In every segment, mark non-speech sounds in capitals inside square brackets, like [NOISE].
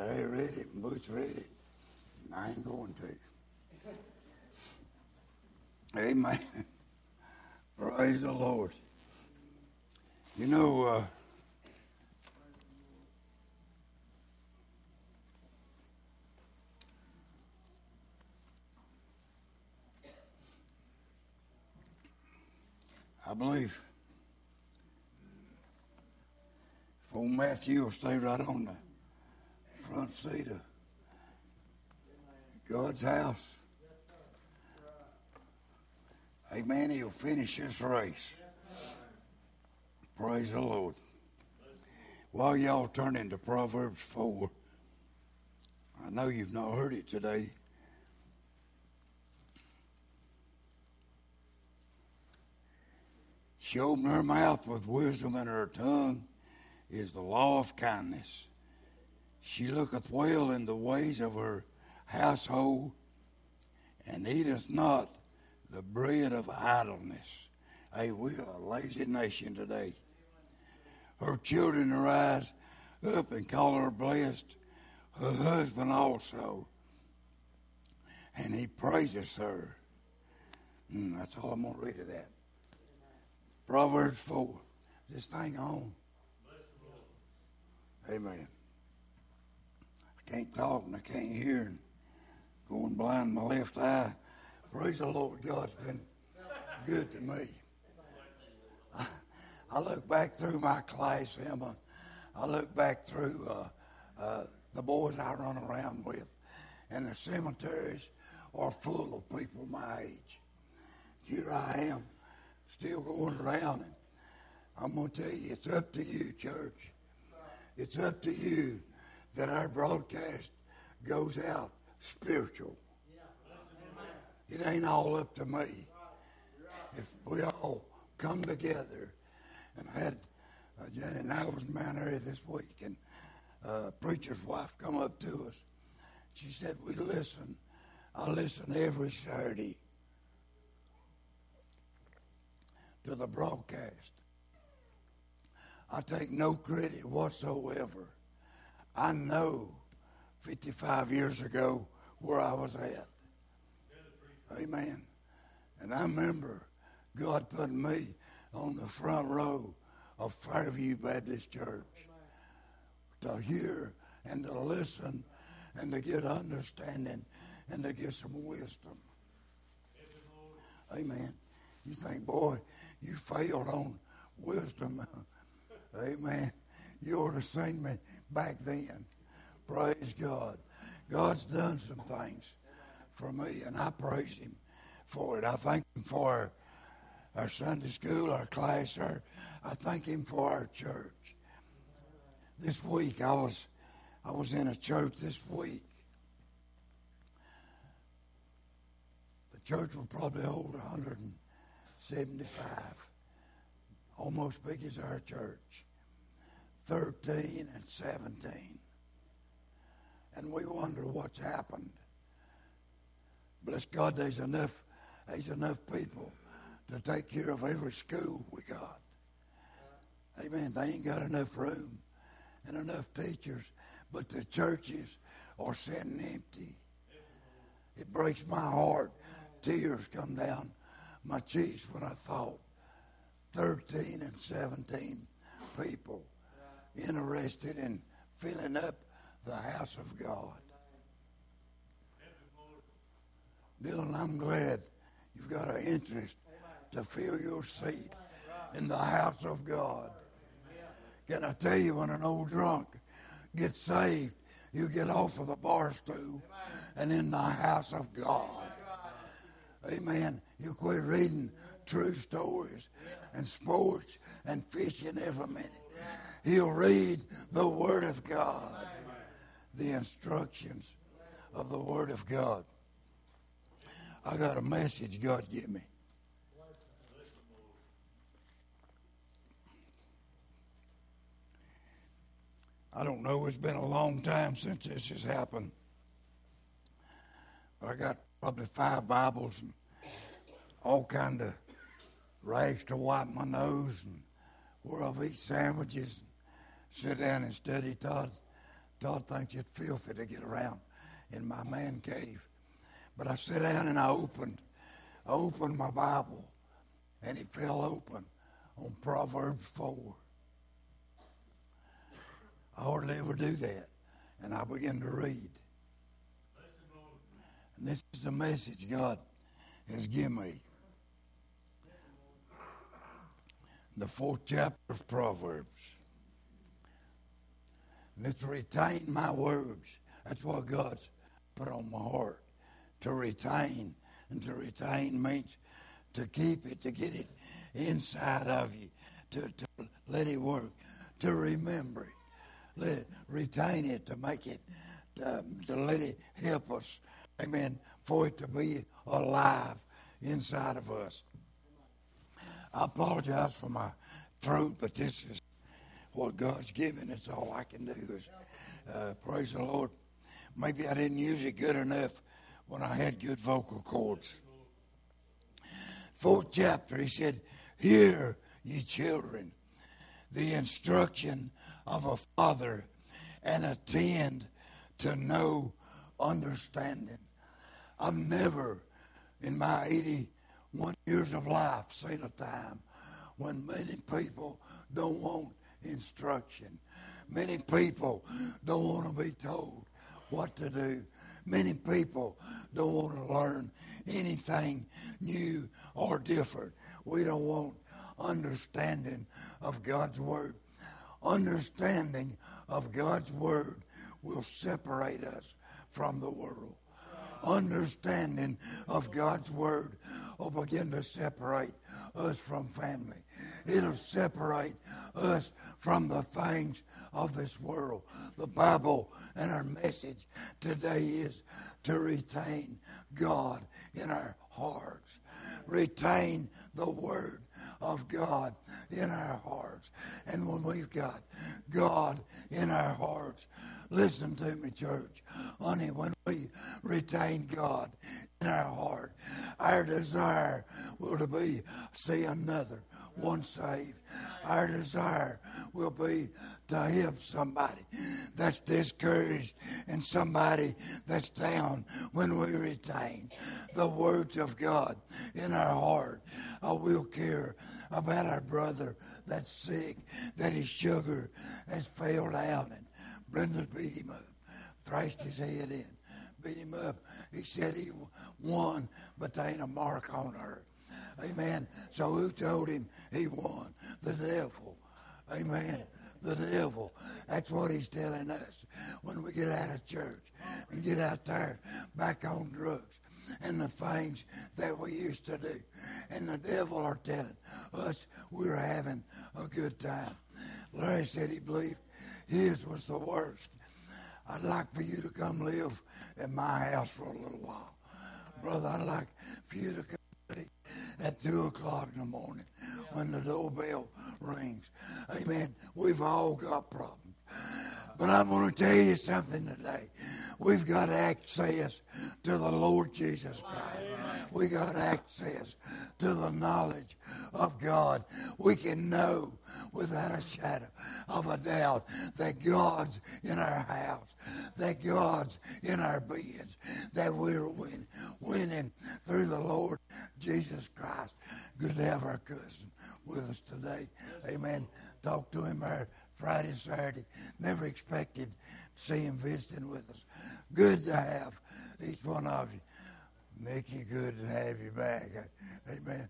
Larry read it and Butch read it. And I ain't going to. Amen. [LAUGHS] Praise the Lord. You know, uh, I believe old Matthew will stay right on the front seat of God's house, amen, he'll finish this race. Praise the Lord. While y'all turn into Proverbs 4, I know you've not heard it today. She opened her mouth with wisdom, and her tongue is the law of kindness. She looketh well in the ways of her household, and eateth not the bread of idleness. Hey, we are a lazy nation today. Her children arise up and call her blessed, her husband also, and he praises her. Mm, that's all I'm going to read of that. Proverbs 4. This thing on. Amen. Can't talk and I can't hear and going blind in my left eye. Praise the Lord. God's been good to me. I, I look back through my class, Emma. I look back through uh, uh, the boys I run around with, and the cemeteries are full of people my age. Here I am still going around. And I'm going to tell you, it's up to you, church. It's up to you that our broadcast goes out spiritual. It ain't all up to me. If we all come together, and I had uh, Janet Nowell's man area this week, and uh, preacher's wife come up to us. She said, "We listen. I listen every Saturday." to the broadcast. I take no credit whatsoever. I know 55 years ago where I was at. Amen. And I remember God putting me on the front row of Fairview Baptist Church to hear and to listen and to get understanding and to get some wisdom. Amen. You think, boy, you failed on wisdom. [LAUGHS] Amen. You ought to seen me back then. Praise God. God's done some things for me, and I praise Him for it. I thank Him for our Sunday school, our class, our, I thank Him for our church. This week I was I was in a church this week. The church will probably hold 100 and 75, almost big as our church, 13 and 17. And we wonder what's happened. Bless God, there's enough, there's enough people to take care of every school we got. Amen. They ain't got enough room and enough teachers, but the churches are sitting empty. It breaks my heart. Tears come down my cheeks when I thought 13 and 17 people interested in filling up the house of God. Dylan, I'm glad you've got an interest to fill your seat in the house of God. Can I tell you, when an old drunk gets saved, you get off of the bar stool and in the house of God. Amen. You quit reading true stories and sports and fishing every minute. He'll read the Word of God, the instructions of the Word of God. I got a message God gave me. I don't know, it's been a long time since this has happened. But I got probably five Bibles and all kind of rags to wipe my nose and where I've eat sandwiches and sit down and study Todd Todd thinks it's filthy to get around in my man cave. But I sat down and I opened, I opened my Bible, and it fell open on Proverbs 4. I hardly ever do that. And I began to read. And this is the message God has given me. The fourth chapter of Proverbs. It's retain my words. That's what God's put on my heart. To retain. And to retain means to keep it, to get it inside of you, to, to let it work, to remember it let it, retain it, to make it, to, to let it help us. Amen. For it to be alive inside of us. I apologize for my throat, but this is what God's given. It's all I can do is uh, praise the Lord. Maybe I didn't use it good enough when I had good vocal cords. Fourth chapter, he said, Hear, ye children, the instruction of a father and attend to know understanding. I've never, in my 81 years of life, seen a time when many people don't want instruction. Many people don't want to be told what to do. Many people don't want to learn anything new or different. We don't want understanding of God's Word understanding of God's Word will separate us from the world. Understanding of God's Word will begin to separate us from family. It'll separate us from the things of this world. The Bible and our message today is to retain God in our hearts. Retain the Word of God in our hearts. And when we've got God in our hearts, listen to me, church. Honey, when we retain God in our heart, our desire will to be see another one saved. Our desire will be to help somebody that's discouraged and somebody that's down when we retain the words of God in our heart. I will care about our brother that's sick, that his sugar has failed out. And Brenda beat him up, thrashed his head in, beat him up. He said he won, but there ain't a mark on her. Amen. So who told him he won? The devil. Amen. The devil. That's what he's telling us when we get out of church and get out there back on drugs and the things that we used to do. And the devil are telling us we're having a good time. Larry said he believed his was the worst. I'd like for you to come live in my house for a little while. Brother, I'd like for you to come at 2 o'clock in the morning when the doorbell rings. Amen. We've all got problems. But I'm going to tell you something today. We've got access to the Lord Jesus Christ. We got access to the knowledge of God. We can know without a shadow of a doubt that God's in our house, that God's in our beings, that we're win, winning through the Lord Jesus Christ. Good to have our cousin with us today. Amen. Talk to him there Friday, Saturday. Never expected to see him visiting with us. Good to have each one of you. Mickey, good to have you back. Amen.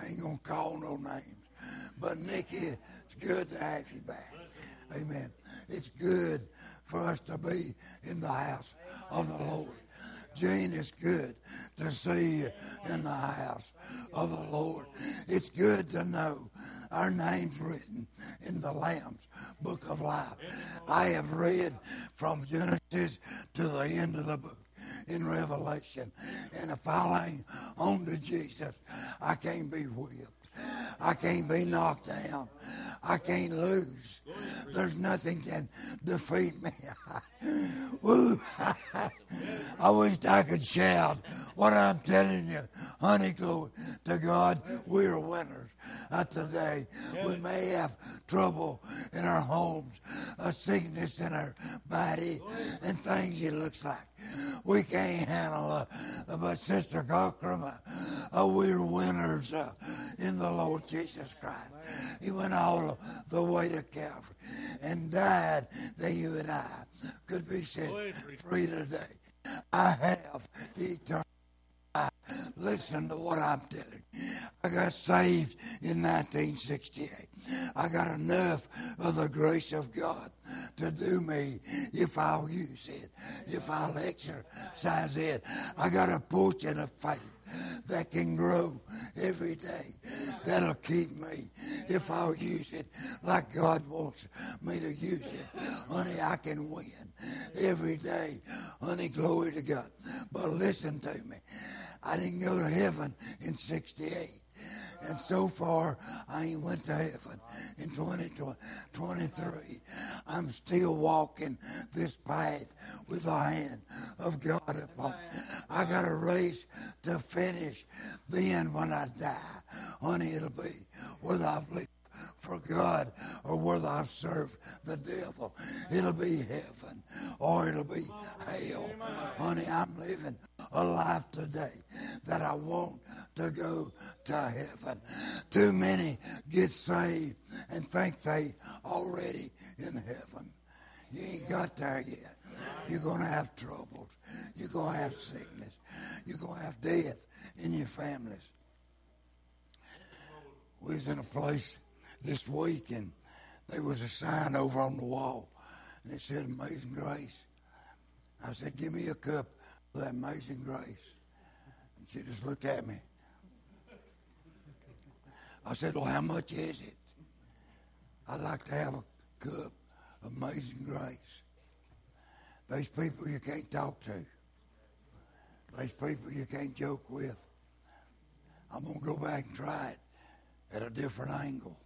I ain't going to call no names. But Nikki, it's good to have you back. Amen. It's good for us to be in the house of the Lord. Gene, it's good to see you in the house of the Lord. It's good to know our names written in the Lamb's book of life. I have read from Genesis to the end of the book in Revelation. And if I ain't on to Jesus, I can't be whipped. I can't be knocked down. I can't lose. There's nothing can defeat me. [LAUGHS] Woo! [LAUGHS] I wish I could shout what I'm telling you. Honey, glory to God, we're winners. Uh, today, we may have trouble in our homes, a sickness in our body, and things it looks like we can't handle. Uh, but Sister Cockrum, uh, uh, we're winners uh, in the Lord Jesus Christ. He went all the way to Calvary and died that you and I could be set free today. I have eternal life. Listen to what I'm telling you. I got saved in 1968. I got enough of the grace of God to do me if I'll use it, if I'll exercise it. I got a portion of faith that can grow every day. That'll keep me if I'll use it like God wants me to use it. Honey, I can win every day. Honey, glory to God. But listen to me. I didn't go to heaven in 68. And so far, I ain't went to heaven in 2023. I'm still walking this path with the hand of God upon. I got a race to finish. Then when I die, honey, it'll be whether I've lived for God or whether I've served the devil. It'll be heaven or it'll be hell. Honey, I'm living a life today that I want to go to heaven. Too many get saved and think they already in heaven. You ain't got there yet. You're going to have troubles. You're going to have sickness. You're going to have death in your families. We was in a place this week and there was a sign over on the wall and it said Amazing Grace. I said, Give me a cup of that Amazing Grace. And she just looked at me. I said, Well, how much is it? I'd like to have a cup of Amazing Grace. Those people you can't talk to. Those people you can't joke with. I'm going to go back and try it at a different angle.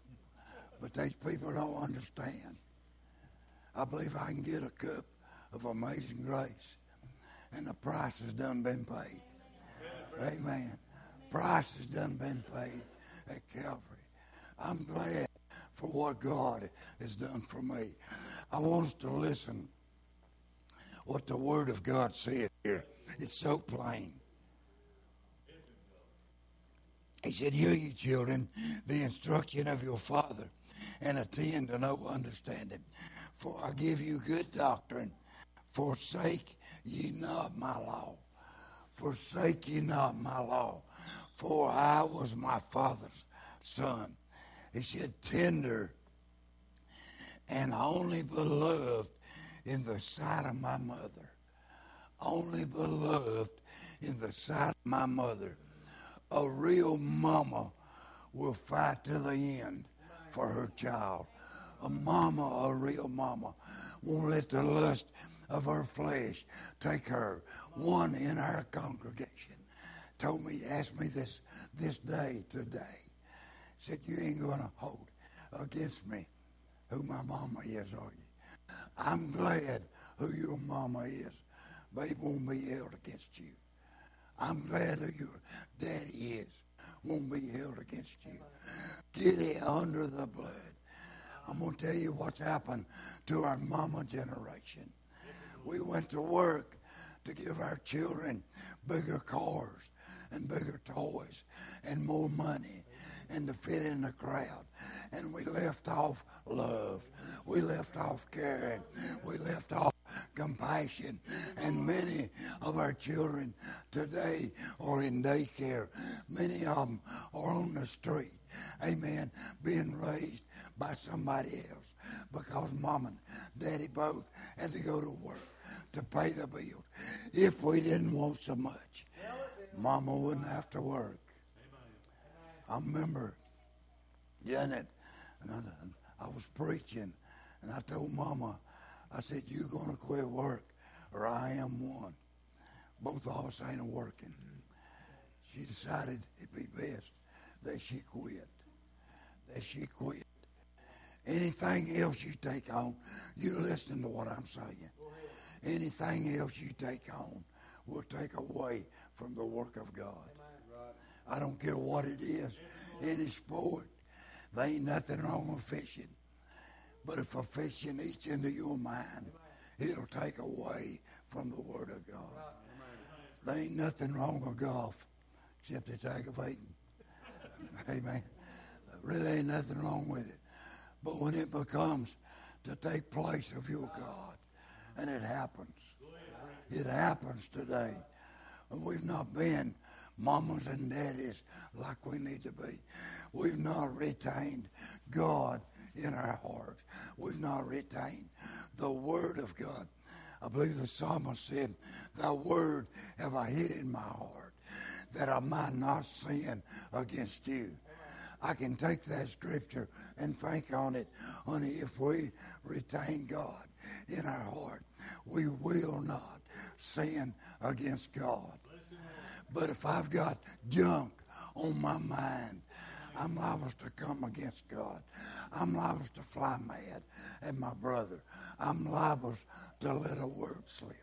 But these people don't understand. I believe I can get a cup of amazing grace. And the price has done been paid. Amen. Price has done been paid at Calvary. I'm glad for what God has done for me. I want us to listen what the Word of God says here. It's so plain. He said, Hear you, children, the instruction of your Father, and attend to know understanding. For I give you good doctrine. Forsake ye not my law. Forsake ye not my law. For I was my Father's son. He said, Tender and only beloved in the sight of my mother. Only beloved in the sight of my mother. A real mama will fight to the end for her child. A mama, a real mama, won't let the lust of her flesh take her. One in our congregation told me, asked me this this day today. Said, You ain't gonna hold against me who my mama is, are you? I'm glad who your mama is. Babe won't be held against you. I'm glad who your daddy is. Won't be held against you. Get it under the blood. I'm going to tell you what's happened to our mama generation. We went to work to give our children bigger cars and bigger toys and more money and to fit in the crowd. And we left off love. We left off caring. We left off compassion. And many of our children today are in daycare. Many of them are on the street. Amen. Being raised by somebody else because mom and daddy both had to go to work to pay the bills. If we didn't want so much, mama wouldn't have to work. I remember Janet, and I, I was preaching, and I told mama, I said, You're going to quit work, or I am one. Both of us ain't working. She decided it'd be best that she quit. That she quit. Anything else you take on, you listen to what I'm saying. Anything else you take on will take away from the work of God. I don't care what it is. Any sport, there ain't nothing wrong with fishing. But if a fishing eats into your mind, it'll take away from the Word of God. There ain't nothing wrong with golf except it's aggravating. [LAUGHS] Amen. Really ain't nothing wrong with it. But when it becomes to take place of your God, and it happens, it happens today. We've not been mamas and daddies like we need to be. We've not retained God in our hearts. We've not retained the Word of God. I believe the psalmist said, Thy Word have I hid in my heart, that I might not sin against you. I can take that scripture and think on it. Honey, if we retain God in our heart, we will not sin against God. But if I've got junk on my mind, I'm liable to come against God. I'm liable to fly mad at my brother. I'm liable to let a word slip.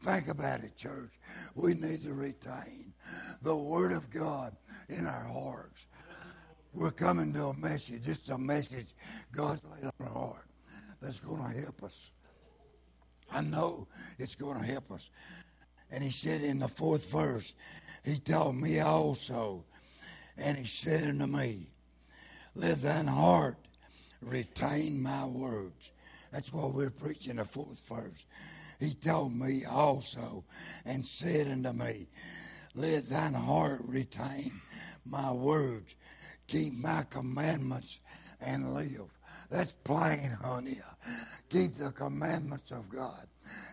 Think about it, church. We need to retain the Word of God in our hearts. We're coming to a message. It's a message God's laid on our heart that's going to help us. I know it's going to help us. And he said in the fourth verse, he told me also, and he said unto me, Let thine heart retain my words. That's why we're preaching the fourth verse. He told me also and said unto me, Let thine heart retain my words. Keep my commandments and live. That's plain, honey. Keep the commandments of God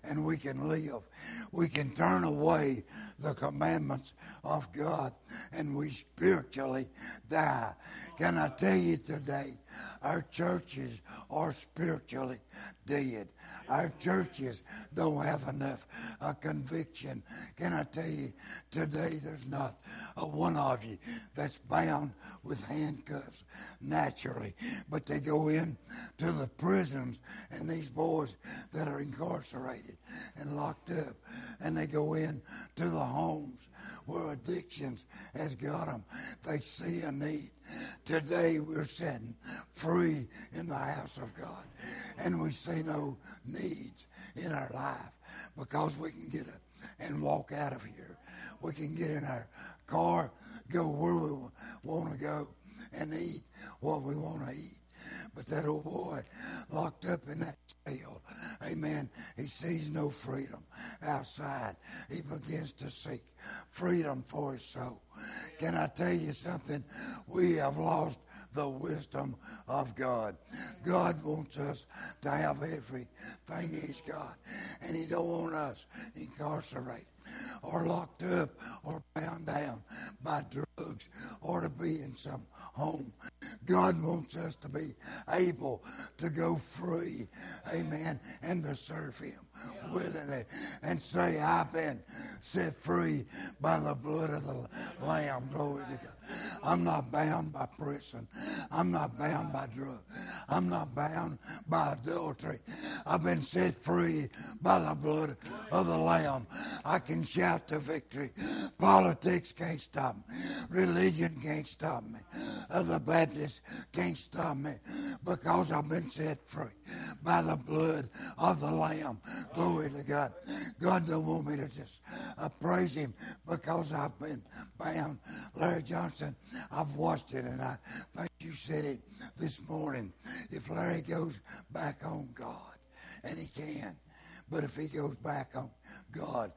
and we can live. We can turn away the commandments of God and we spiritually die. Can I tell you today, our churches are spiritually dead. Our churches don't have enough uh, conviction. Can I tell you, today there's not a one of you that's bound with handcuffs naturally, but they go in to the prisons and these boys that are incarcerated and locked up, and they go in to the homes where addictions has got them. They see a need. Today we're setting free in the house of God, and we see no needs in our life because we can get up and walk out of here. We can get in our car, go where we want to go, and eat what we want to eat. But that old boy locked up in that jail, amen, he sees no freedom outside. He begins to seek freedom for his soul. Can I tell you something? We have lost the wisdom of God. God wants us to have everything He's got, and He don't want us incarcerated or locked up or bound down by drugs or to be in some home. God wants us to be able to go free, amen, and to serve Him willingly and say, I've been set free by the blood of the Lamb. Glory to God. I'm not bound by prison. I'm not bound by drugs. I'm not bound by adultery. I've been set free by the blood of the Lamb. I can shout to victory. Politics can't stop me. Religion can't stop me. Of the Baptists can't stop me because I've been set free by the blood of the Lamb. Glory to God. God don't want me to just uh, praise Him because I've been bound. Larry Johnson, I've watched it and I think you said it this morning. If Larry goes back on God, and he can, but if he goes back on God,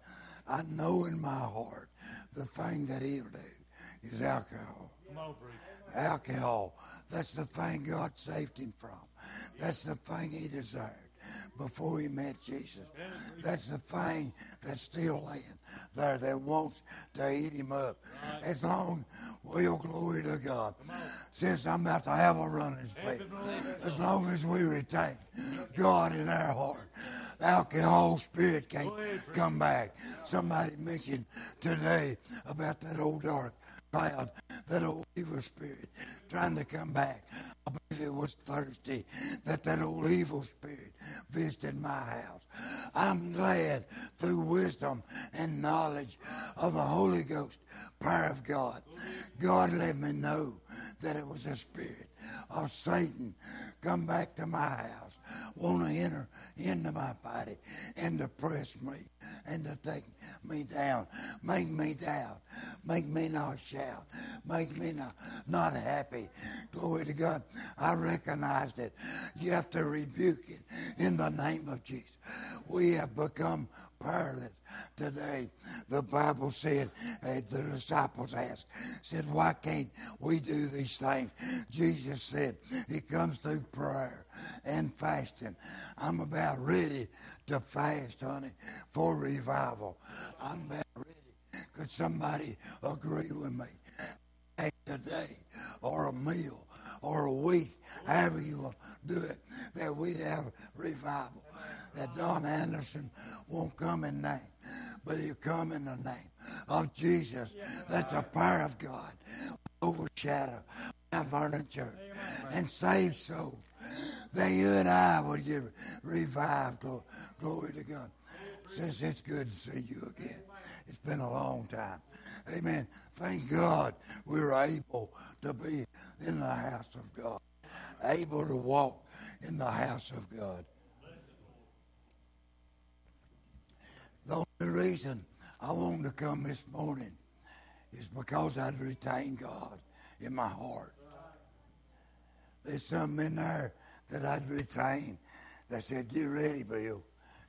I know in my heart the thing that he'll do is alcohol. Alcohol. That's the thing God saved him from. That's the thing he deserved before he met Jesus. That's the thing that's still laying there that wants to eat him up. As long, well, glory to God. Since I'm about to have a running speed, as long as we retain God in our heart, alcohol spirit can't come back. Somebody mentioned today about that old dark cloud, that old evil spirit trying to come back. I believe it was Thursday that that old evil spirit visited my house. I'm glad through wisdom and knowledge of the Holy Ghost, power of God, God let me know that it was a spirit of Satan come back to my house, want to enter into my body and depress me and to take me down, make me doubt, make me not shout, make me not, not happy. Glory to God. I recognized it. You have to rebuke it in the name of Jesus. We have become powerless today. The Bible said, uh, the disciples asked, said, why can't we do these things? Jesus said, it comes through prayer and fasting. I'm about ready to fast, honey, for revival. I'm about ready. Could somebody agree with me? A day or a meal or a week, however you do it, that we'd have revival. That Don Anderson won't come in name, but he'll come in the name of Jesus. That the power of God overshadow Mount Vernon Church and save souls. That you and I would get revived. Glory to God. Since it's good to see you again. It's been a long time. Amen. Thank God we're able to be in the house of God, able to walk in the house of God. The reason I wanted to come this morning is because I'd retained God in my heart. There's something in there that I'd retained that said, Get ready, Bill.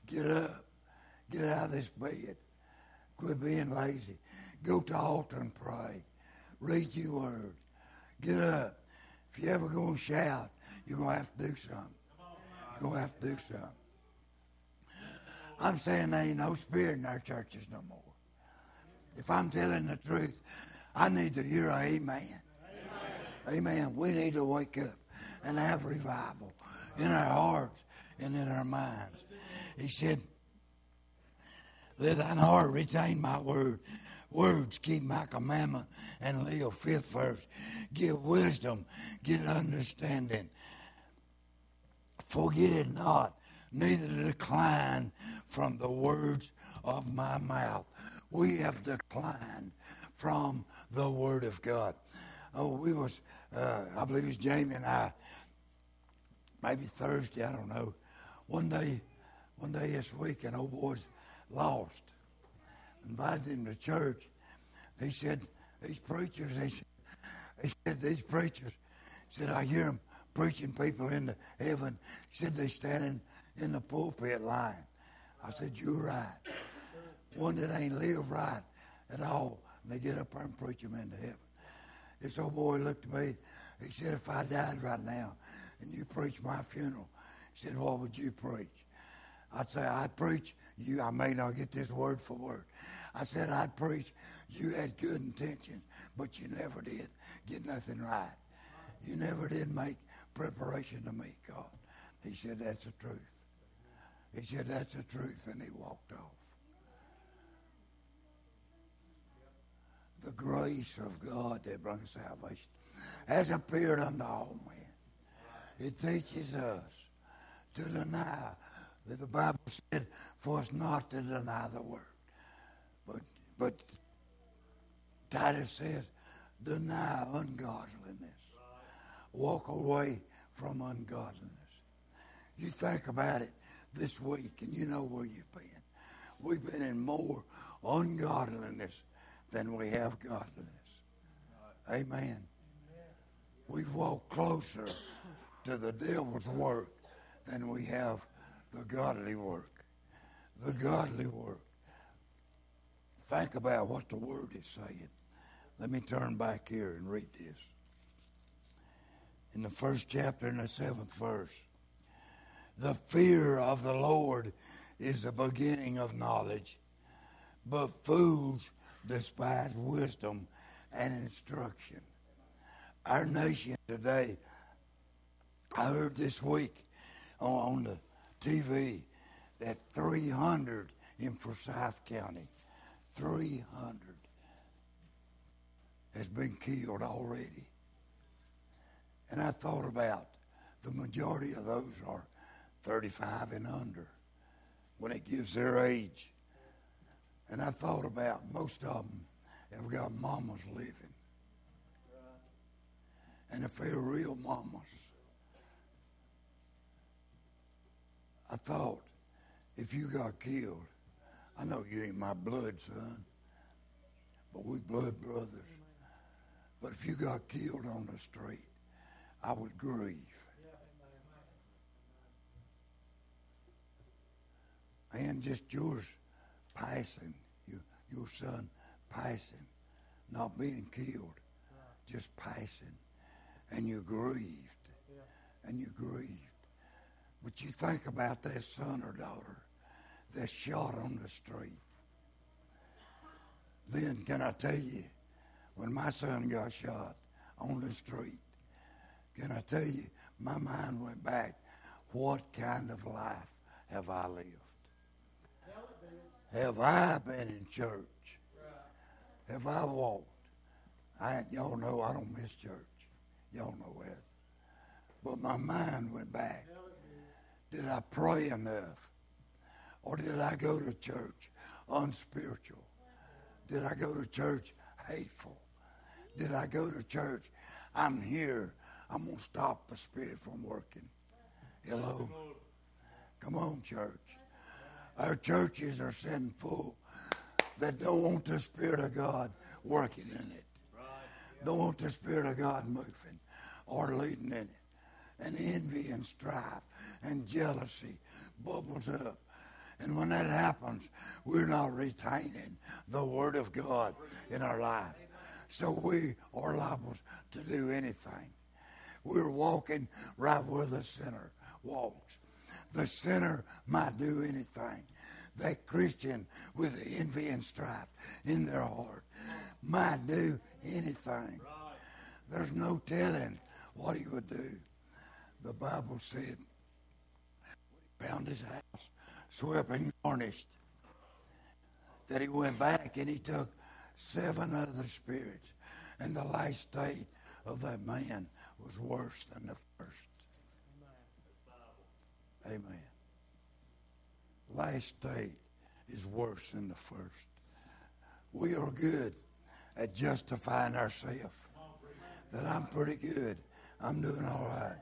Get up. Get out of this bed. Quit being lazy. Go to the altar and pray. Read your word. Get up. If you ever going to shout, you're going to have to do something. You're going to have to do something. I'm saying there ain't no spirit in our churches no more. If I'm telling the truth, I need to hear an amen. Amen. amen. We need to wake up and have revival in our hearts and in our minds. He said, Let thine heart retain my word. Words keep my commandment and live. Fifth verse. Get wisdom, get understanding. Forget it not neither decline from the words of my mouth. We have declined from the word of God. Oh, we was, uh, I believe it was Jamie and I, maybe Thursday, I don't know. One day, one day this week, an old boy's lost. Invited him to church. He said, these preachers, he said, he said these preachers, said, I hear them preaching people into heaven. He said, they standing in the pulpit line. I said, You're right. One that ain't lived right at all, and they get up there and preach them into heaven. This old boy looked at me. He said, If I died right now and you preached my funeral, he said, What would you preach? I'd say, I'd preach you. I may not get this word for word. I said, I'd preach you had good intentions, but you never did get nothing right. You never did make preparation to meet God. He said, That's the truth. He said, That's the truth, and he walked off. The grace of God that brings salvation has appeared unto all men. It teaches us to deny that the Bible said for us not to deny the word. But but Titus says, deny ungodliness. Walk away from ungodliness. You think about it this week, and you know where you've been. We've been in more ungodliness than we have godliness. Amen. We've walked closer to the devil's work than we have the godly work. The godly work. Think about what the Word is saying. Let me turn back here and read this. In the first chapter, in the seventh verse. The fear of the Lord is the beginning of knowledge, but fools despise wisdom and instruction. Our nation today, I heard this week on, the TV that 300 in Forsyth County, 300 has been killed already. And I thought about the majority of those are 35 and under when it gives their age. And I thought about most of them have got mamas living. And if they're real mamas, I thought if you got killed, I know you ain't my blood, son, but we blood brothers. But if you got killed on the street, I would grieve. And just yours passing, you, your son passing, not being killed, just passing. And you're grieved. And you're grieved. But you think about that son or daughter that's shot on the street. Then, can I tell you, when my son got shot on the street, can I tell you, my mind went back, what kind of life have I lived? Have I been in church? Have I walked? I, y'all know I don't miss church. Y'all know that. But my mind went back. Did I pray enough? Or did I go to church unspiritual? Did I go to church hateful? Did I go to church? I'm here. I'm going to stop the Spirit from working. Hello? Come on, church. Our churches are sinful that don't want the Spirit of God working in it. Don't want the Spirit of God moving or leading in it. And envy and strife and jealousy bubbles up. And when that happens, we're not retaining the Word of God in our life. So we are liable to do anything. We're walking right where the sinner walks. The sinner might do anything. That Christian with envy and strife in their heart might do anything. There's no telling what he would do. The Bible said he found his house swept and garnished. That he went back and he took seven other spirits. And the last state of that man was worse than the first. Amen. Last state is worse than the first. We are good at justifying ourselves. That I'm pretty good. I'm doing all right.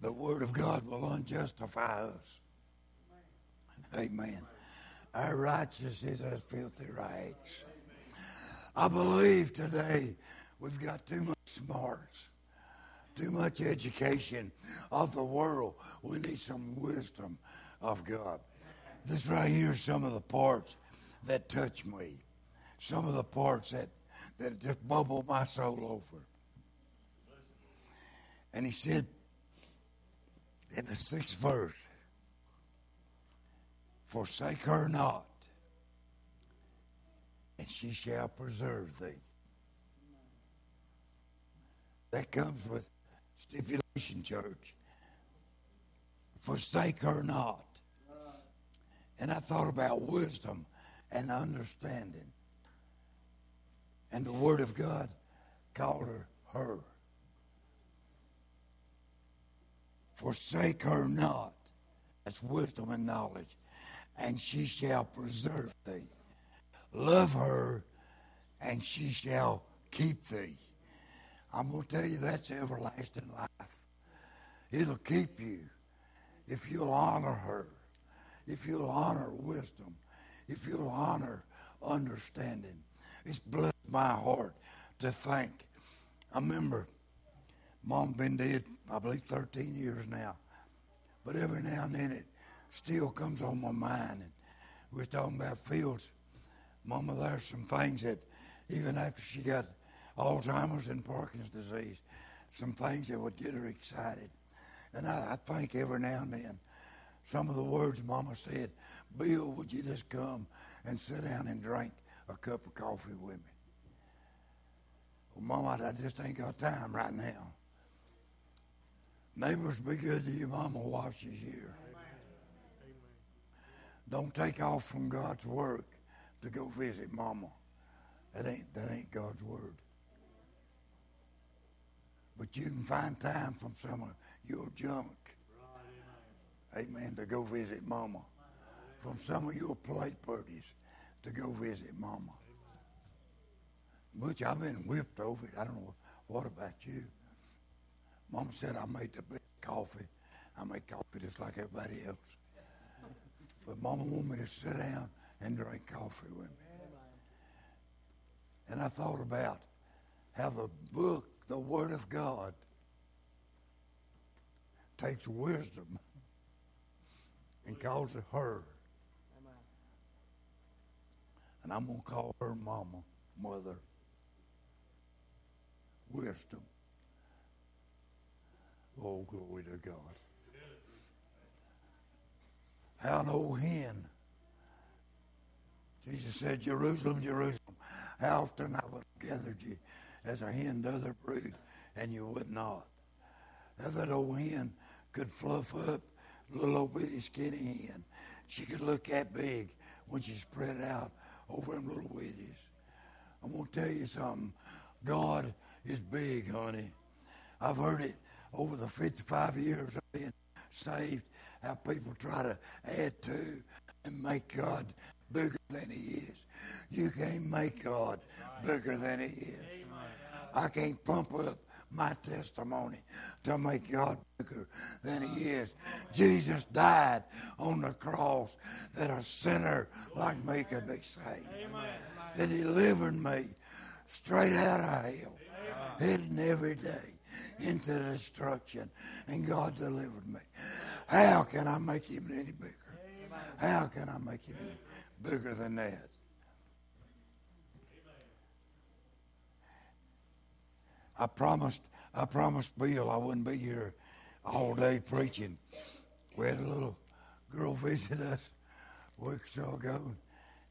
The Word of God will unjustify us. Amen. Our righteousness is as filthy rags. I believe today we've got too much smarts, too much education of the world. We need some wisdom of God. This right here is some of the parts that touch me, some of the parts that, that just bubble my soul over. And he said in the sixth verse, Forsake her not, and she shall preserve thee. That comes with stipulation, church. Forsake her not. And I thought about wisdom and understanding. And the Word of God called her her. Forsake her not. That's wisdom and knowledge and she shall preserve thee. Love her, and she shall keep thee. I'm going to tell you that's everlasting life. It'll keep you if you'll honor her, if you'll honor wisdom, if you'll honor understanding. It's blessed my heart to think. I remember mom been dead, I believe, 13 years now. But every now and then it still comes on my mind. And we are talking about Fields. Mama, there's some things that even after she got Alzheimer's and Parkinson's disease, some things that would get her excited. And I, I think every now and then, some of the words Mama said, Bill, would you just come and sit down and drink a cup of coffee with me? Well, Mama, I just ain't got time right now. Neighbors, be good to you, Mama, while she's here. Don't take off from God's work to go visit mama. That ain't that ain't God's word. But you can find time from some of your junk. Amen. To go visit mama. From some of your play parties to go visit mama. Butch, I've been whipped over it. I don't know what about you. Mama said I made the best coffee. I make coffee just like everybody else. But Mama wanted me to sit down and drink coffee with me. And I thought about how the book, the Word of God, takes wisdom and calls it her. And I'm going to call her mama, mother. Wisdom. Oh, glory to God. How an old hen. Jesus said, Jerusalem, Jerusalem, how often I have gathered you as a hen does her brood, and you would not. How that old hen could fluff up little old bitty skinny hen. She could look that big when she spread out over them little witties. I'm to tell you something. God is big, honey. I've heard it over the 55 years of being saved, how people try to add to and make God bigger than he is. You can't make God bigger than he is. I can't pump up my testimony to make God bigger than he is. Jesus died on the cross that a sinner like me could be saved. That he delivered me straight out of hell, hidden every day into destruction, and God delivered me. How can I make him any bigger? How can I make him any bigger than that? I promised I promised Bill I wouldn't be here all day preaching. We had a little girl visit us a week or so ago.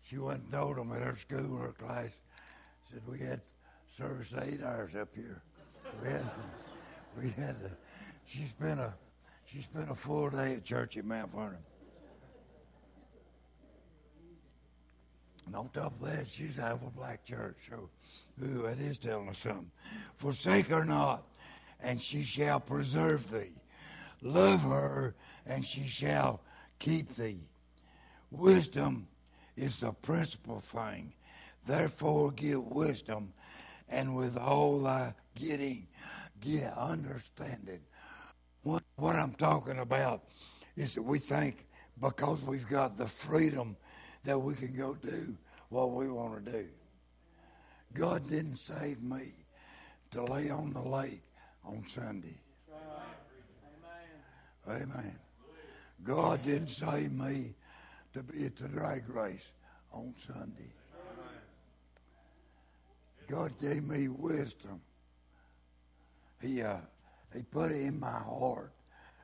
She went and told them at her school, her class, said we had service eight hours up here. We had we had uh, a, she spent a she spent a full day at church at Mount Vernon. And on top of that, she's out of a black church. So, ooh, that is telling us something. Forsake her not, and she shall preserve thee. Love her, and she shall keep thee. Wisdom is the principal thing. Therefore, get wisdom, and with all thy getting, get understanding. What, what I'm talking about is that we think because we've got the freedom that we can go do what we want to do. God didn't save me to lay on the lake on Sunday. Amen. Amen. God didn't save me to be at the drag race on Sunday. God gave me wisdom he, uh, he put in my heart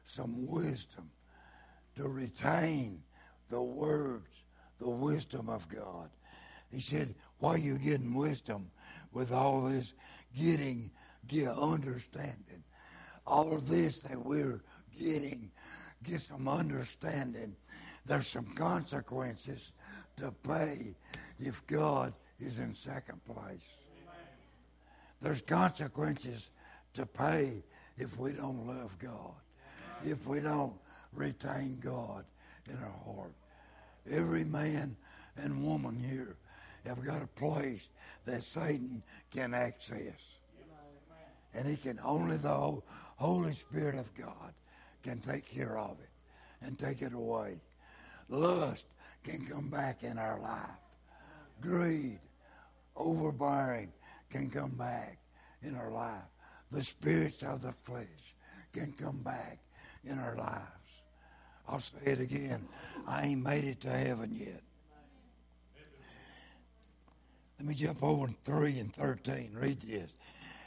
some wisdom to retain the words, the wisdom of God. He said, Why are you getting wisdom with all this getting, get understanding? All of this that we're getting, get some understanding. There's some consequences to pay if God is in second place. There's consequences to pay if we don't love God, if we don't retain God in our heart. Every man and woman here have got a place that Satan can access. And he can only the Holy Spirit of God can take care of it and take it away. Lust can come back in our life. Greed, overbearing can come back in our life the spirits of the flesh can come back in our lives. I'll say it again. I ain't made it to heaven yet. Let me jump over in 3 and 13. Read this.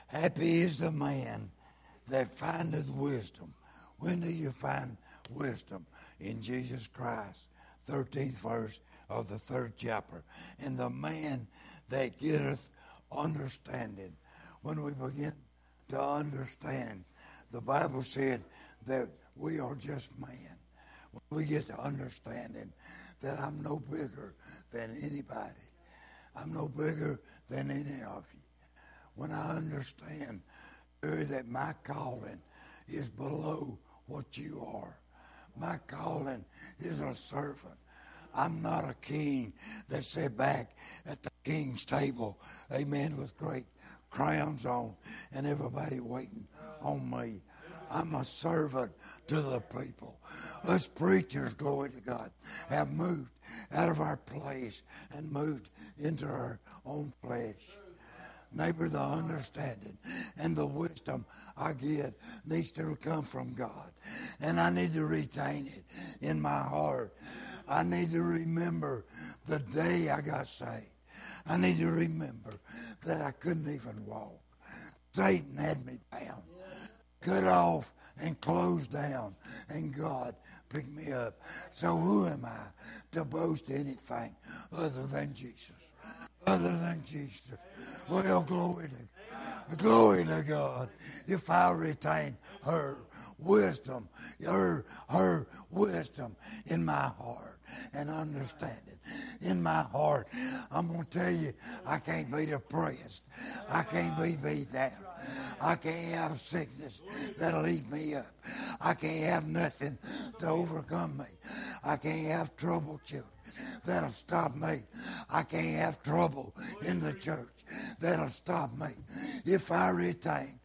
Happy is the man that findeth wisdom. When do you find wisdom? In Jesus Christ. 13th verse of the third chapter. And the man that getteth understanding. When we begin to understand. The Bible said that we are just man. We get to understanding that I'm no bigger than anybody, I'm no bigger than any of you. When I understand that my calling is below what you are. My calling is a servant. I'm not a king that sat back at the king's table, amen, with great crowns on and everybody waiting on me. I'm a servant to the people. Us preachers, glory to God, have moved out of our place and moved into our own flesh. Neighbor, the understanding and the wisdom I get needs to come from God. And I need to retain it in my heart. I need to remember the day I got saved. I need to remember that I couldn't even walk. Satan had me bound, cut off, and closed down, and God picked me up. So who am I to boast anything other than Jesus? Other than Jesus. Well, glory to glory to God. If I retain her wisdom, her her wisdom in my heart and understanding in my heart. I'm to tell you, I can't be depressed. I can't be beat down. I can't have sickness that'll eat me up. I can't have nothing to overcome me. I can't have trouble children that'll stop me. I can't have trouble in the church that'll stop me. If I retain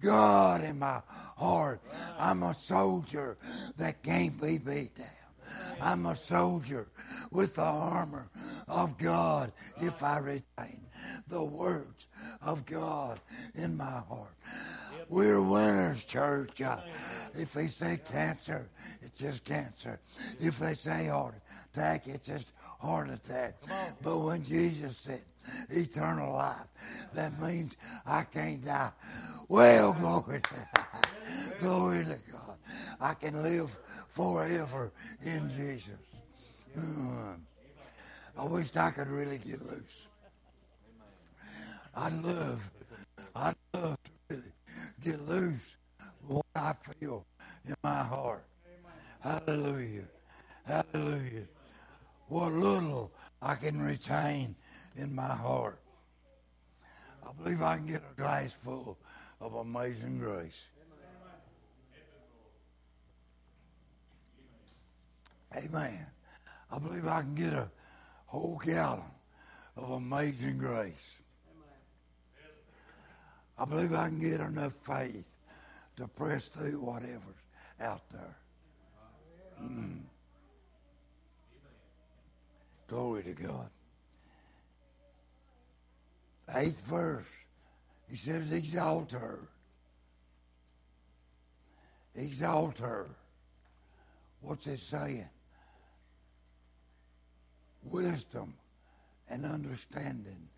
God in my heart, I'm a soldier that can't be beat down. I'm a soldier with the armor of God if I retain the words of God in my heart. We're winners, church. Uh, if they say cancer, it's just cancer. If they say heart attack, it's just heart attack. But when Jesus said eternal life, that means I can't die. Well, glory to, [LAUGHS] glory to God. I can live forever in Jesus. Hmm. I wish I could really get loose. I'd love, I'd love to really get loose what I feel in my heart. Hallelujah. Hallelujah. What little I can retain in my heart. I believe I can get a glass full of amazing grace. Amen. I believe I can get a whole gallon of amazing grace. I believe I can get enough faith to press through whatever's out there. Mm. Glory to God. eighth verse, he says, Exalt her. Exalt her. What's it saying? wisdom and understanding.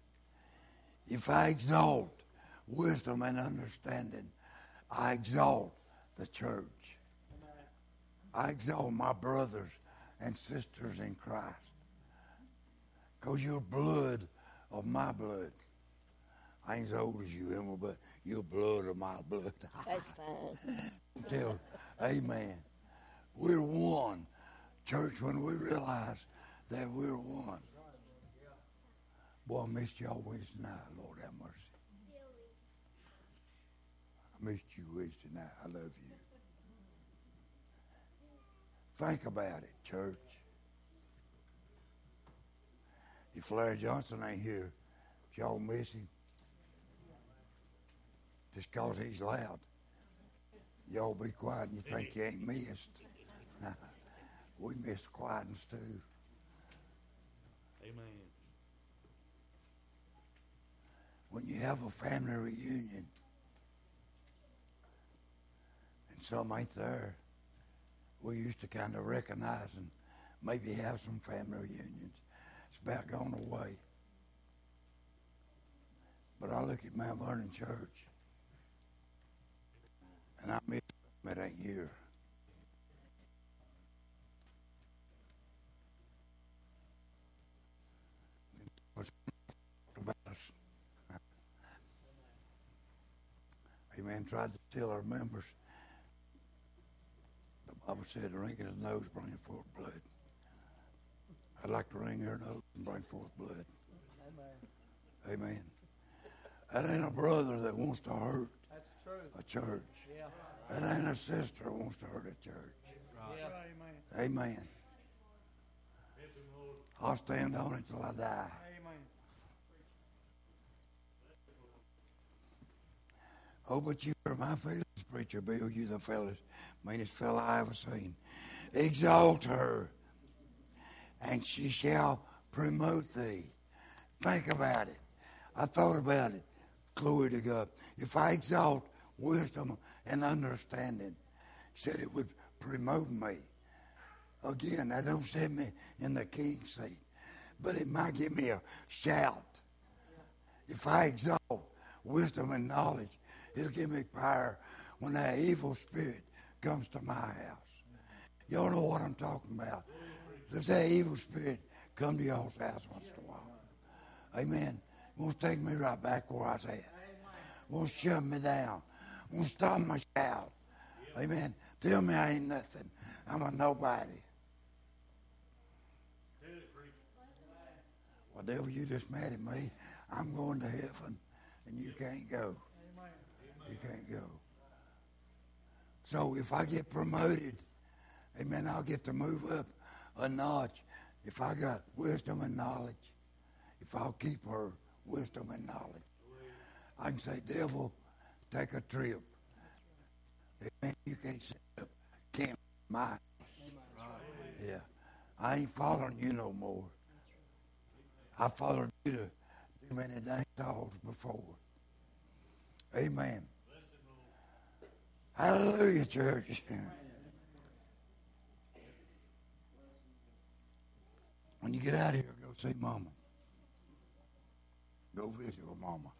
If I exalt wisdom and understanding, I exalt the church. I exalt my brothers and sisters in Christ. Because you're blood of my blood. I ain't as old as you, Emma, but you're blood of my blood. That's fine. [LAUGHS] Tell, amen. We're one. Church, when we realize that we're one. Boy, I missed y'all Wednesday night. Lord have mercy. Missed you Wednesday night. I love you. Think about it, church. If Larry Johnson ain't here, y'all miss him. Just because he's loud. Y'all be quiet and you think you ain't missed. [LAUGHS] we miss quietness too. Amen. When you have a family reunion some ain't there, we used to kind of recognize and maybe have some family reunions. It's about gone away. But I look at Mount Vernon Church and I miss them. About us. Amen. Tried to steal our members. I would say Bible said, "Wringing his nose, bringing forth blood." I'd like to wring their nose and bring forth blood. Amen. Amen. That ain't a brother that wants to hurt. That's true. a church. That ain't a sister that wants to hurt a church. Amen. I'll stand on it till I die. Oh, but you are my feelings, preacher Bill. You the fellas, meanest fella I ever seen. Exalt her, and she shall promote thee. Think about it. I thought about it. Glory to God. If I exalt wisdom and understanding, said it would promote me. Again, that don't set me in the king's seat, but it might give me a shout. If I exalt wisdom and knowledge, it'll give me power when that evil spirit comes to my house. Y'all know what I'm talking about. Does that evil spirit come to y'all's house once in a while? Amen. Won't take me right back where I was at. Won't shut me down. Won't stop my shout. Amen. Tell me I ain't nothing. I'm a nobody. Well, devil, you just mad at me. I'm going to heaven, and you can't go. You can't go. So if I get promoted, amen, I'll get to move up a notch if I got wisdom and knowledge. If I'll keep her wisdom and knowledge. I can say, devil, take a trip. Amen. You can't set up camp my. Yeah. I ain't following you no more. I followed you to too many dang dogs before. Amen. Hallelujah, church. When you get out of here, go see Mama. Go visit with Mama.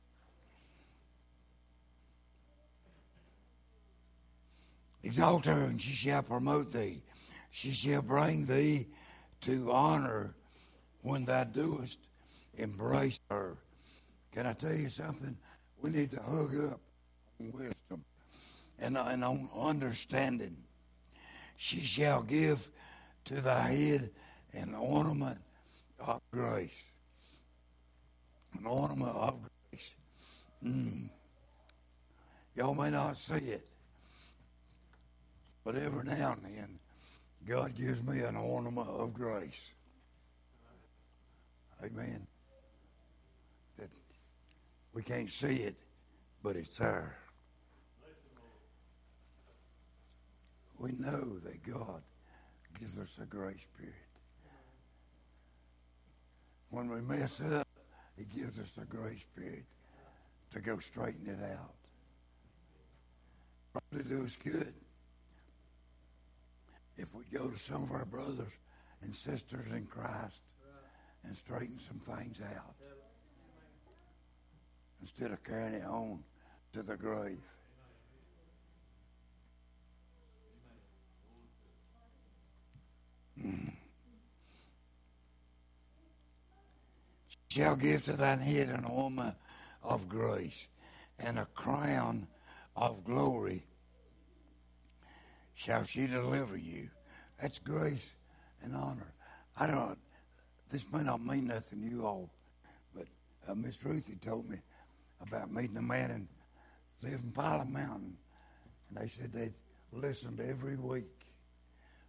Exalt her, and she shall promote thee. She shall bring thee to honor when thou doest embrace her. Can I tell you something? We need to hug up and, and on understanding. She shall give to thy head an ornament of grace. An ornament of grace. Mm. Y'all may not see it, but every now and then, God gives me an ornament of grace. Amen. That we can't see it, but it's there. We know that God gives us a grace period. When we mess up, He gives us a grace period to go straighten it out. Probably do us good if we'd go to some of our brothers and sisters in Christ and straighten some things out instead of carrying it on to the grave. Shall give to thine head an ornament of grace and a crown of glory shall she deliver you. That's grace and honor. I don't, this may not mean nothing to you all, but uh, Miss Ruthie told me about meeting a man and living in Pilot Mountain. And they said they'd listened every week,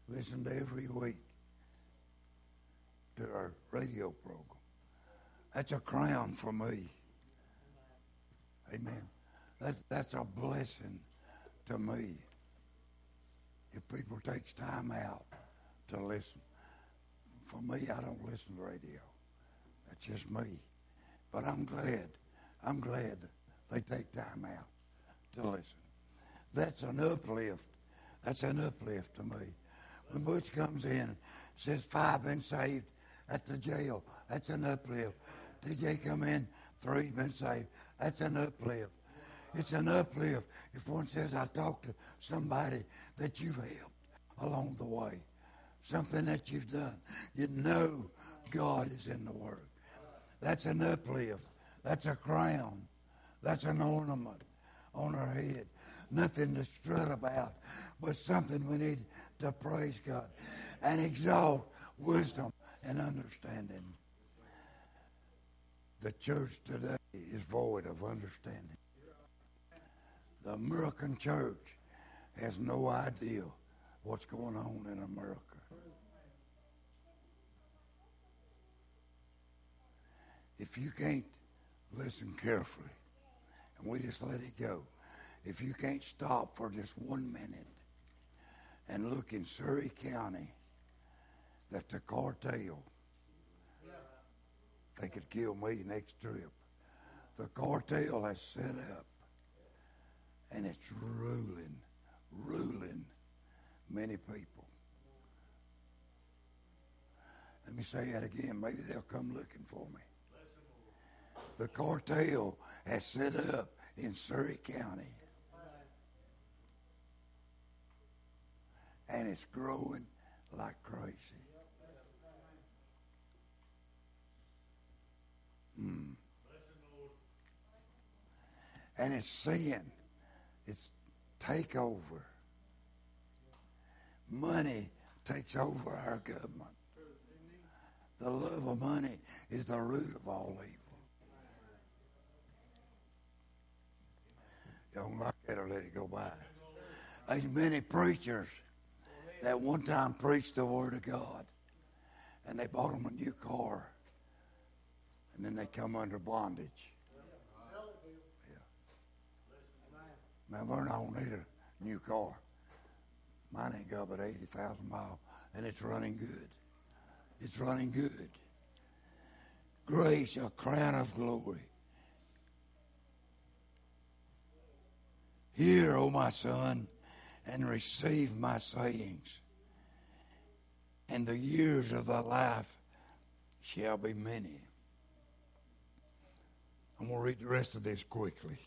listened every week to our radio program. That's a crown for me. Amen. That's, that's a blessing to me if people takes time out to listen. For me, I don't listen to radio. That's just me. But I'm glad. I'm glad they take time out to listen. That's an uplift. That's an uplift to me. When Butch comes in and says five been saved at the jail, that's an uplift. DJ come in, three been saved. That's an uplift. It's an uplift if one says, I talked to somebody that you've helped along the way, something that you've done. You know God is in the work. That's an uplift. That's a crown. That's an ornament on our head. Nothing to strut about, but something we need to praise God and exalt wisdom and understanding. The church today is void of understanding. The American church has no idea what's going on in America. If you can't listen carefully and we just let it go, if you can't stop for just one minute and look in Surry County that the cartel, they could kill me next trip. The cartel has set up and it's ruling, ruling many people. Let me say that again. Maybe they'll come looking for me. The cartel has set up in Surry County. And it's growing like crazy. And it's sin. It's takeover. Money takes over our government. The love of money is the root of all evil. Don't like that or let it go by. There's many preachers that one time preached the Word of God and they bought them a new car and then they come under bondage. Vernon, I don't need a new car. Mine ain't got but 80,000 miles and it's running good. It's running good. Grace, a crown of glory. Hear, O my son, and receive my sayings. And the years of thy life shall be many. I'm going to read the rest of this quickly.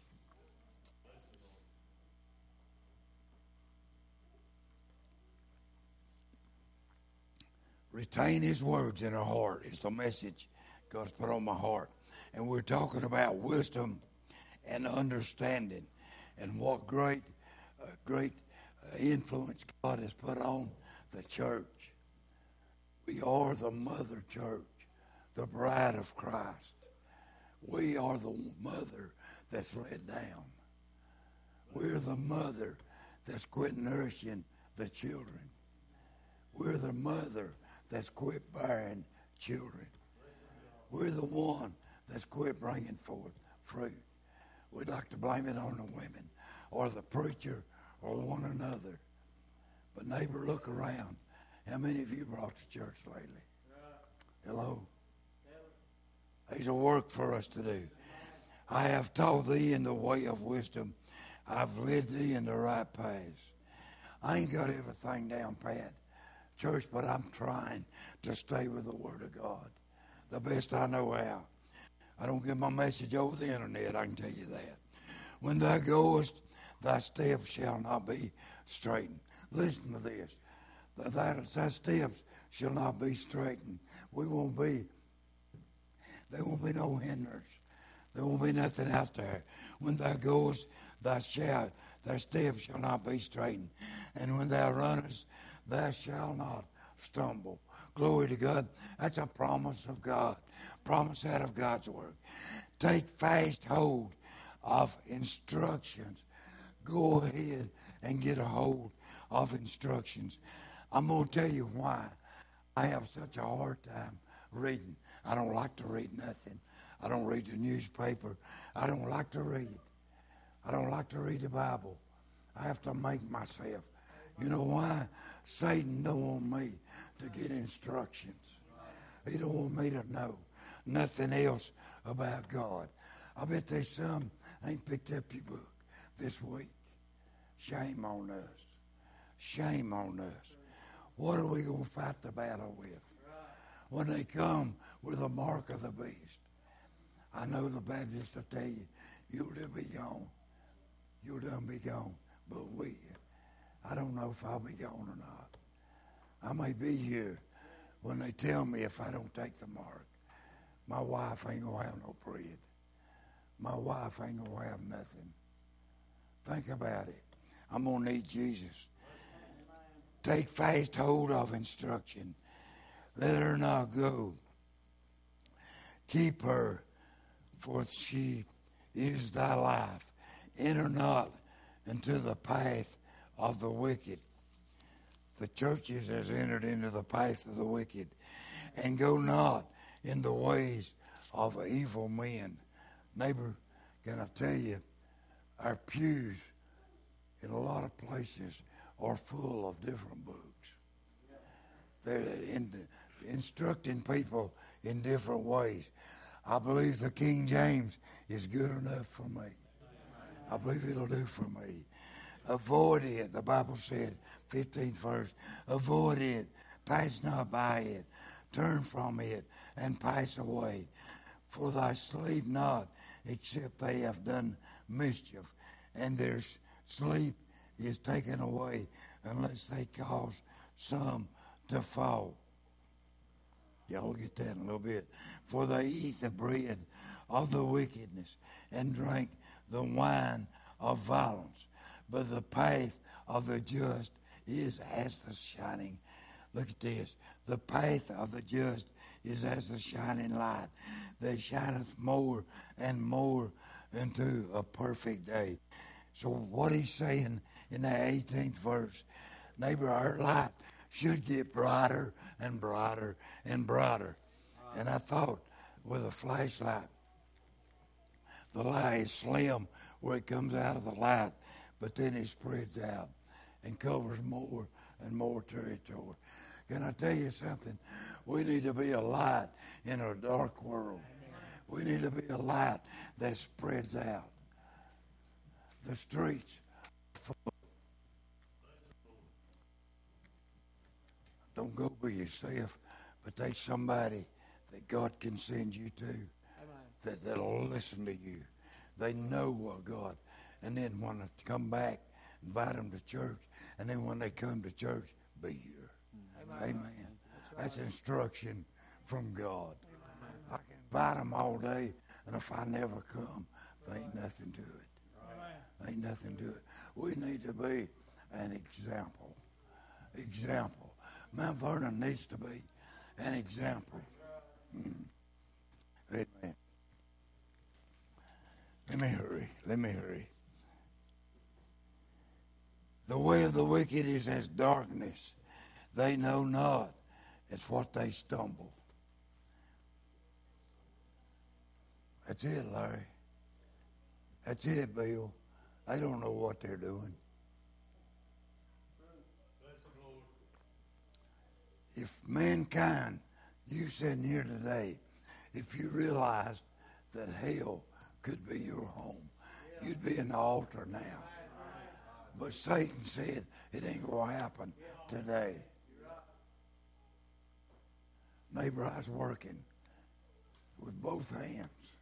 Retain his words in our heart is the message God's put on my heart. And we're talking about wisdom and understanding and what great, uh, great uh, influence God has put on the church. We are the mother church, the bride of Christ. We are the mother that's let down. We're the mother that's quit nourishing the children. We're the mother that's quit bearing children. We're the one that's quit bringing forth fruit. We'd like to blame it on the women or the preacher or one another. But neighbor, look around. How many of you brought to church lately? Hello? There's a work for us to do. I have taught thee in the way of wisdom. I've led thee in the right paths. I ain't got everything down pat, church, but I'm trying to stay with the Word of God the best I know how. I don't get my message over the internet, I can tell you that. When thou goest, thy steps shall not be straightened. Listen to this. Thy, thy steps shall not be straightened. We won't be, there won't be no hindrance. There won't be nothing out there. When thou goest, thy shall, thy steps shall not be straightened. And when thou runnest, thou shalt not stumble. Glory to God. That's a promise of God. Promise out of God's word. Take fast hold of instructions. Go ahead and get a hold of instructions. I'm going to tell you why I have such a hard time reading. I don't like to read nothing. I don't read the newspaper. I don't like to read. I don't like to read the Bible. I have to make myself. You know why? Satan don't want me to get instructions. He don't want me to know nothing else about God. I bet there's some ain't picked up your book this week. Shame on us. Shame on us. What are we going to fight the battle with? When they come with the mark of the beast. I know the Baptists will tell you, you'll be gone. You'll done be gone. But we, I don't know if I'll be gone or not. I may be here when they tell me if I don't take the mark. My wife ain't going to have no bread. My wife ain't going to have nothing. Think about it. I'm going to need Jesus. Take fast hold of instruction. Let her not go. Keep her, for she is thy life. Enter not into the path of the wicked. The churches has entered into the path of the wicked, and go not in the ways of evil men. Neighbor, can I tell you, our pews in a lot of places are full of different books. They're in, instructing people in different ways. I believe the King James is good enough for me. I believe it'll do for me. Avoid it, the Bible said, 15th verse. Avoid it, pass not by it, turn from it, and pass away. For thy sleep not, except they have done mischief, and their sleep is taken away unless they cause some to fall. Y'all get that in a little bit. For they eat the bread of the wickedness and drink the wine of violence. But the path of the just is as the shining. Look at this. The path of the just is as the shining light that shineth more and more into a perfect day. So what he's saying in the 18th verse, neighbor, our light should get brighter and brighter and brighter. And I thought with a flashlight, the light is slim where it comes out of the light, but then it spreads out and covers more and more territory. Can I tell you something? We need to be a light in a dark world. We need to be a light that spreads out. The streets full Don't go by yourself, but take somebody that God can send you to that, that'll listen to you. They know what God. And then when they come back, invite them to church. And then when they come to church, be here. Amen. Amen. That's instruction from God. I can invite them all day, and if I never come, there ain't nothing to it. There ain't nothing to it. We need to be an example. Example. Mount Vernon needs to be an example. Mm. Amen. Let me hurry. Let me hurry. The way of the wicked is as darkness. They know not. It's what they stumble. That's it, Larry. That's it, Bill. They don't know what they're doing. if mankind, you sitting here today, if you realized that hell could be your home, you'd be the altar now. But Satan said it ain't going to happen today. Neighbor, I was working with both hands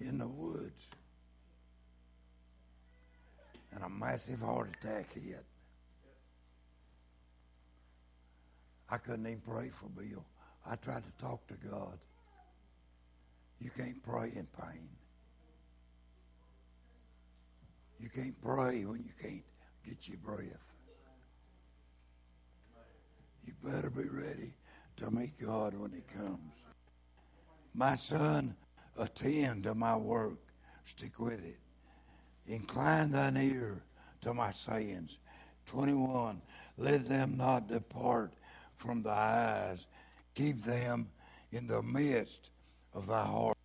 in the woods, and a massive heart attack hit. I couldn't even pray for Bill. I tried to talk to God. You can't pray in pain. You can't pray when you can't get your breath. You better be ready to meet God when He comes. My son, attend to my work. Stick with it. Incline thine ear to my sayings. 21. Let them not depart from thy eyes. Keep them in the midst of thy heart.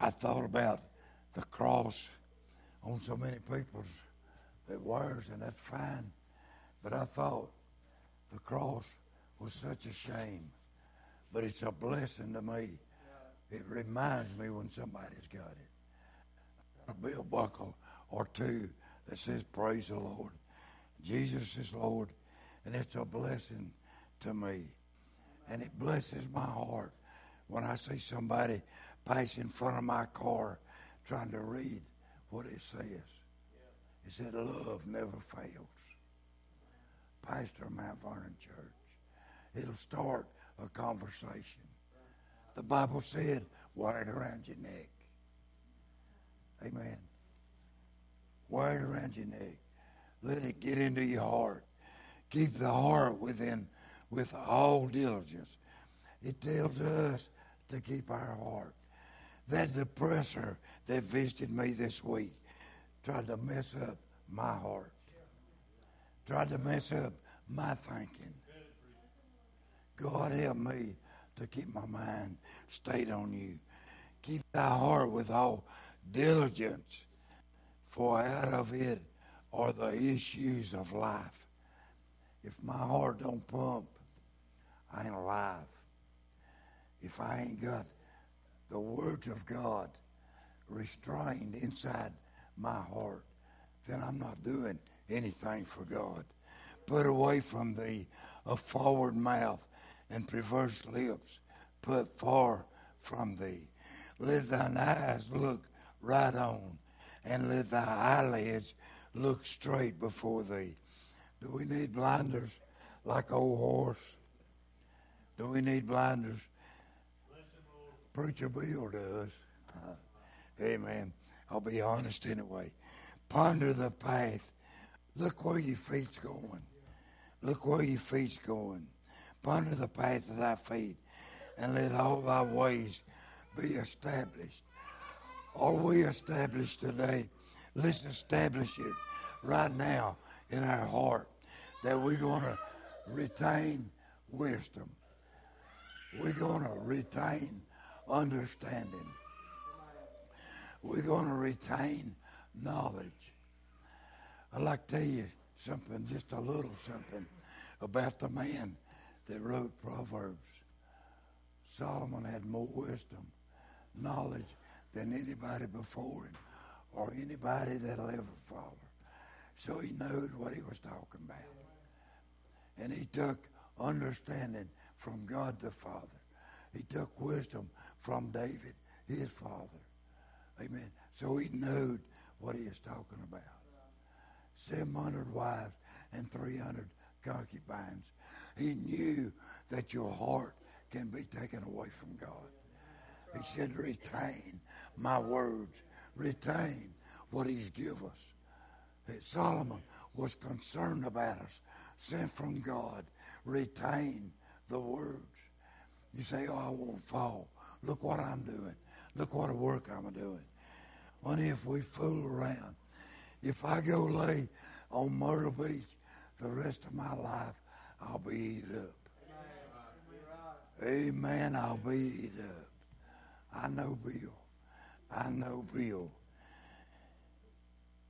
I thought about the cross on so many people's that wears, and that's fine. But I thought the cross was such a shame. But it's a blessing to me. It reminds me when somebody's got it. A belt buckle or two that says, Praise the Lord. Jesus is Lord and it's a blessing to me. And it blesses my heart when I see somebody pass in front of my car trying to read what it says. It said, Love never fails. Pastor Mount Vernon Church. It'll start a conversation. The Bible said, Wear it around your neck. Amen. Wear it around your neck. Let it get into your heart. Keep the heart within with all diligence. It tells us to keep our heart. That depressor that visited me this week tried to mess up my heart, tried to mess up my thinking. God help me to keep my mind stayed on you. Keep thy heart with all diligence, for out of it are the issues of life. If my heart don't pump, I ain't alive. If I ain't got the words of God restrained inside my heart, then I'm not doing anything for God. Put away from thee a forward mouth and perverse lips. Put far from thee. Let thine eyes look right on, and let thy eyelids look straight before thee. Do we need blinders like old horse? Do we need blinders? Preacher Bill does. Uh, amen. I'll be honest anyway. Ponder the path. Look where your feet's going. Look where your feet's going. Ponder the path of thy feet, and let all thy ways be established. Are we established today? Let's establish it right now in our heart that we're going to retain wisdom. We're going to retain understanding. We're going to retain knowledge. I'd like to tell you something, just a little something, about the man that wrote Proverbs. Solomon had more wisdom, knowledge than anybody before him or anybody that'll ever follow. So he knew what he was talking about. And he took understanding from God the Father. He took wisdom from David, his father. Amen. So he knew what he was talking about. 700 wives and 300 concubines. He knew that your heart can be taken away from God. He said, retain my words. Retain what he's given us. Solomon was concerned about us, sent from God. Retain the words. You say, oh, I won't fall. Look what I'm doing. Look what a work I'm doing. Only if we fool around. If I go lay on Myrtle Beach the rest of my life, I'll be eat up. Amen. I'll be eat up. I know Bill. I know Bill.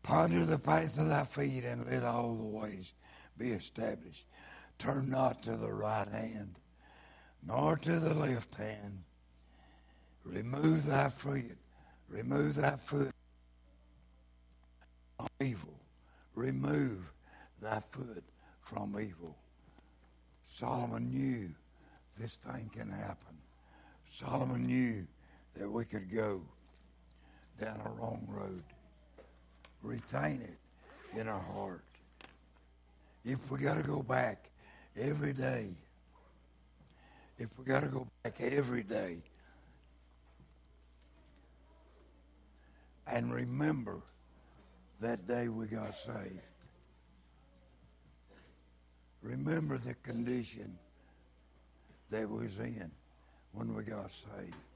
Ponder the path of thy feet and let all the ways be established. Turn not to the right hand, nor to the left hand. Remove thy foot. Remove thy foot. from Evil. Remove thy foot from evil. Solomon knew this thing can happen. Solomon knew that we could go down a wrong road. Retain it in our heart. If we got to go back every day, if we got to go back every day and remember that day we got saved. Remember the condition that we was in when we got saved.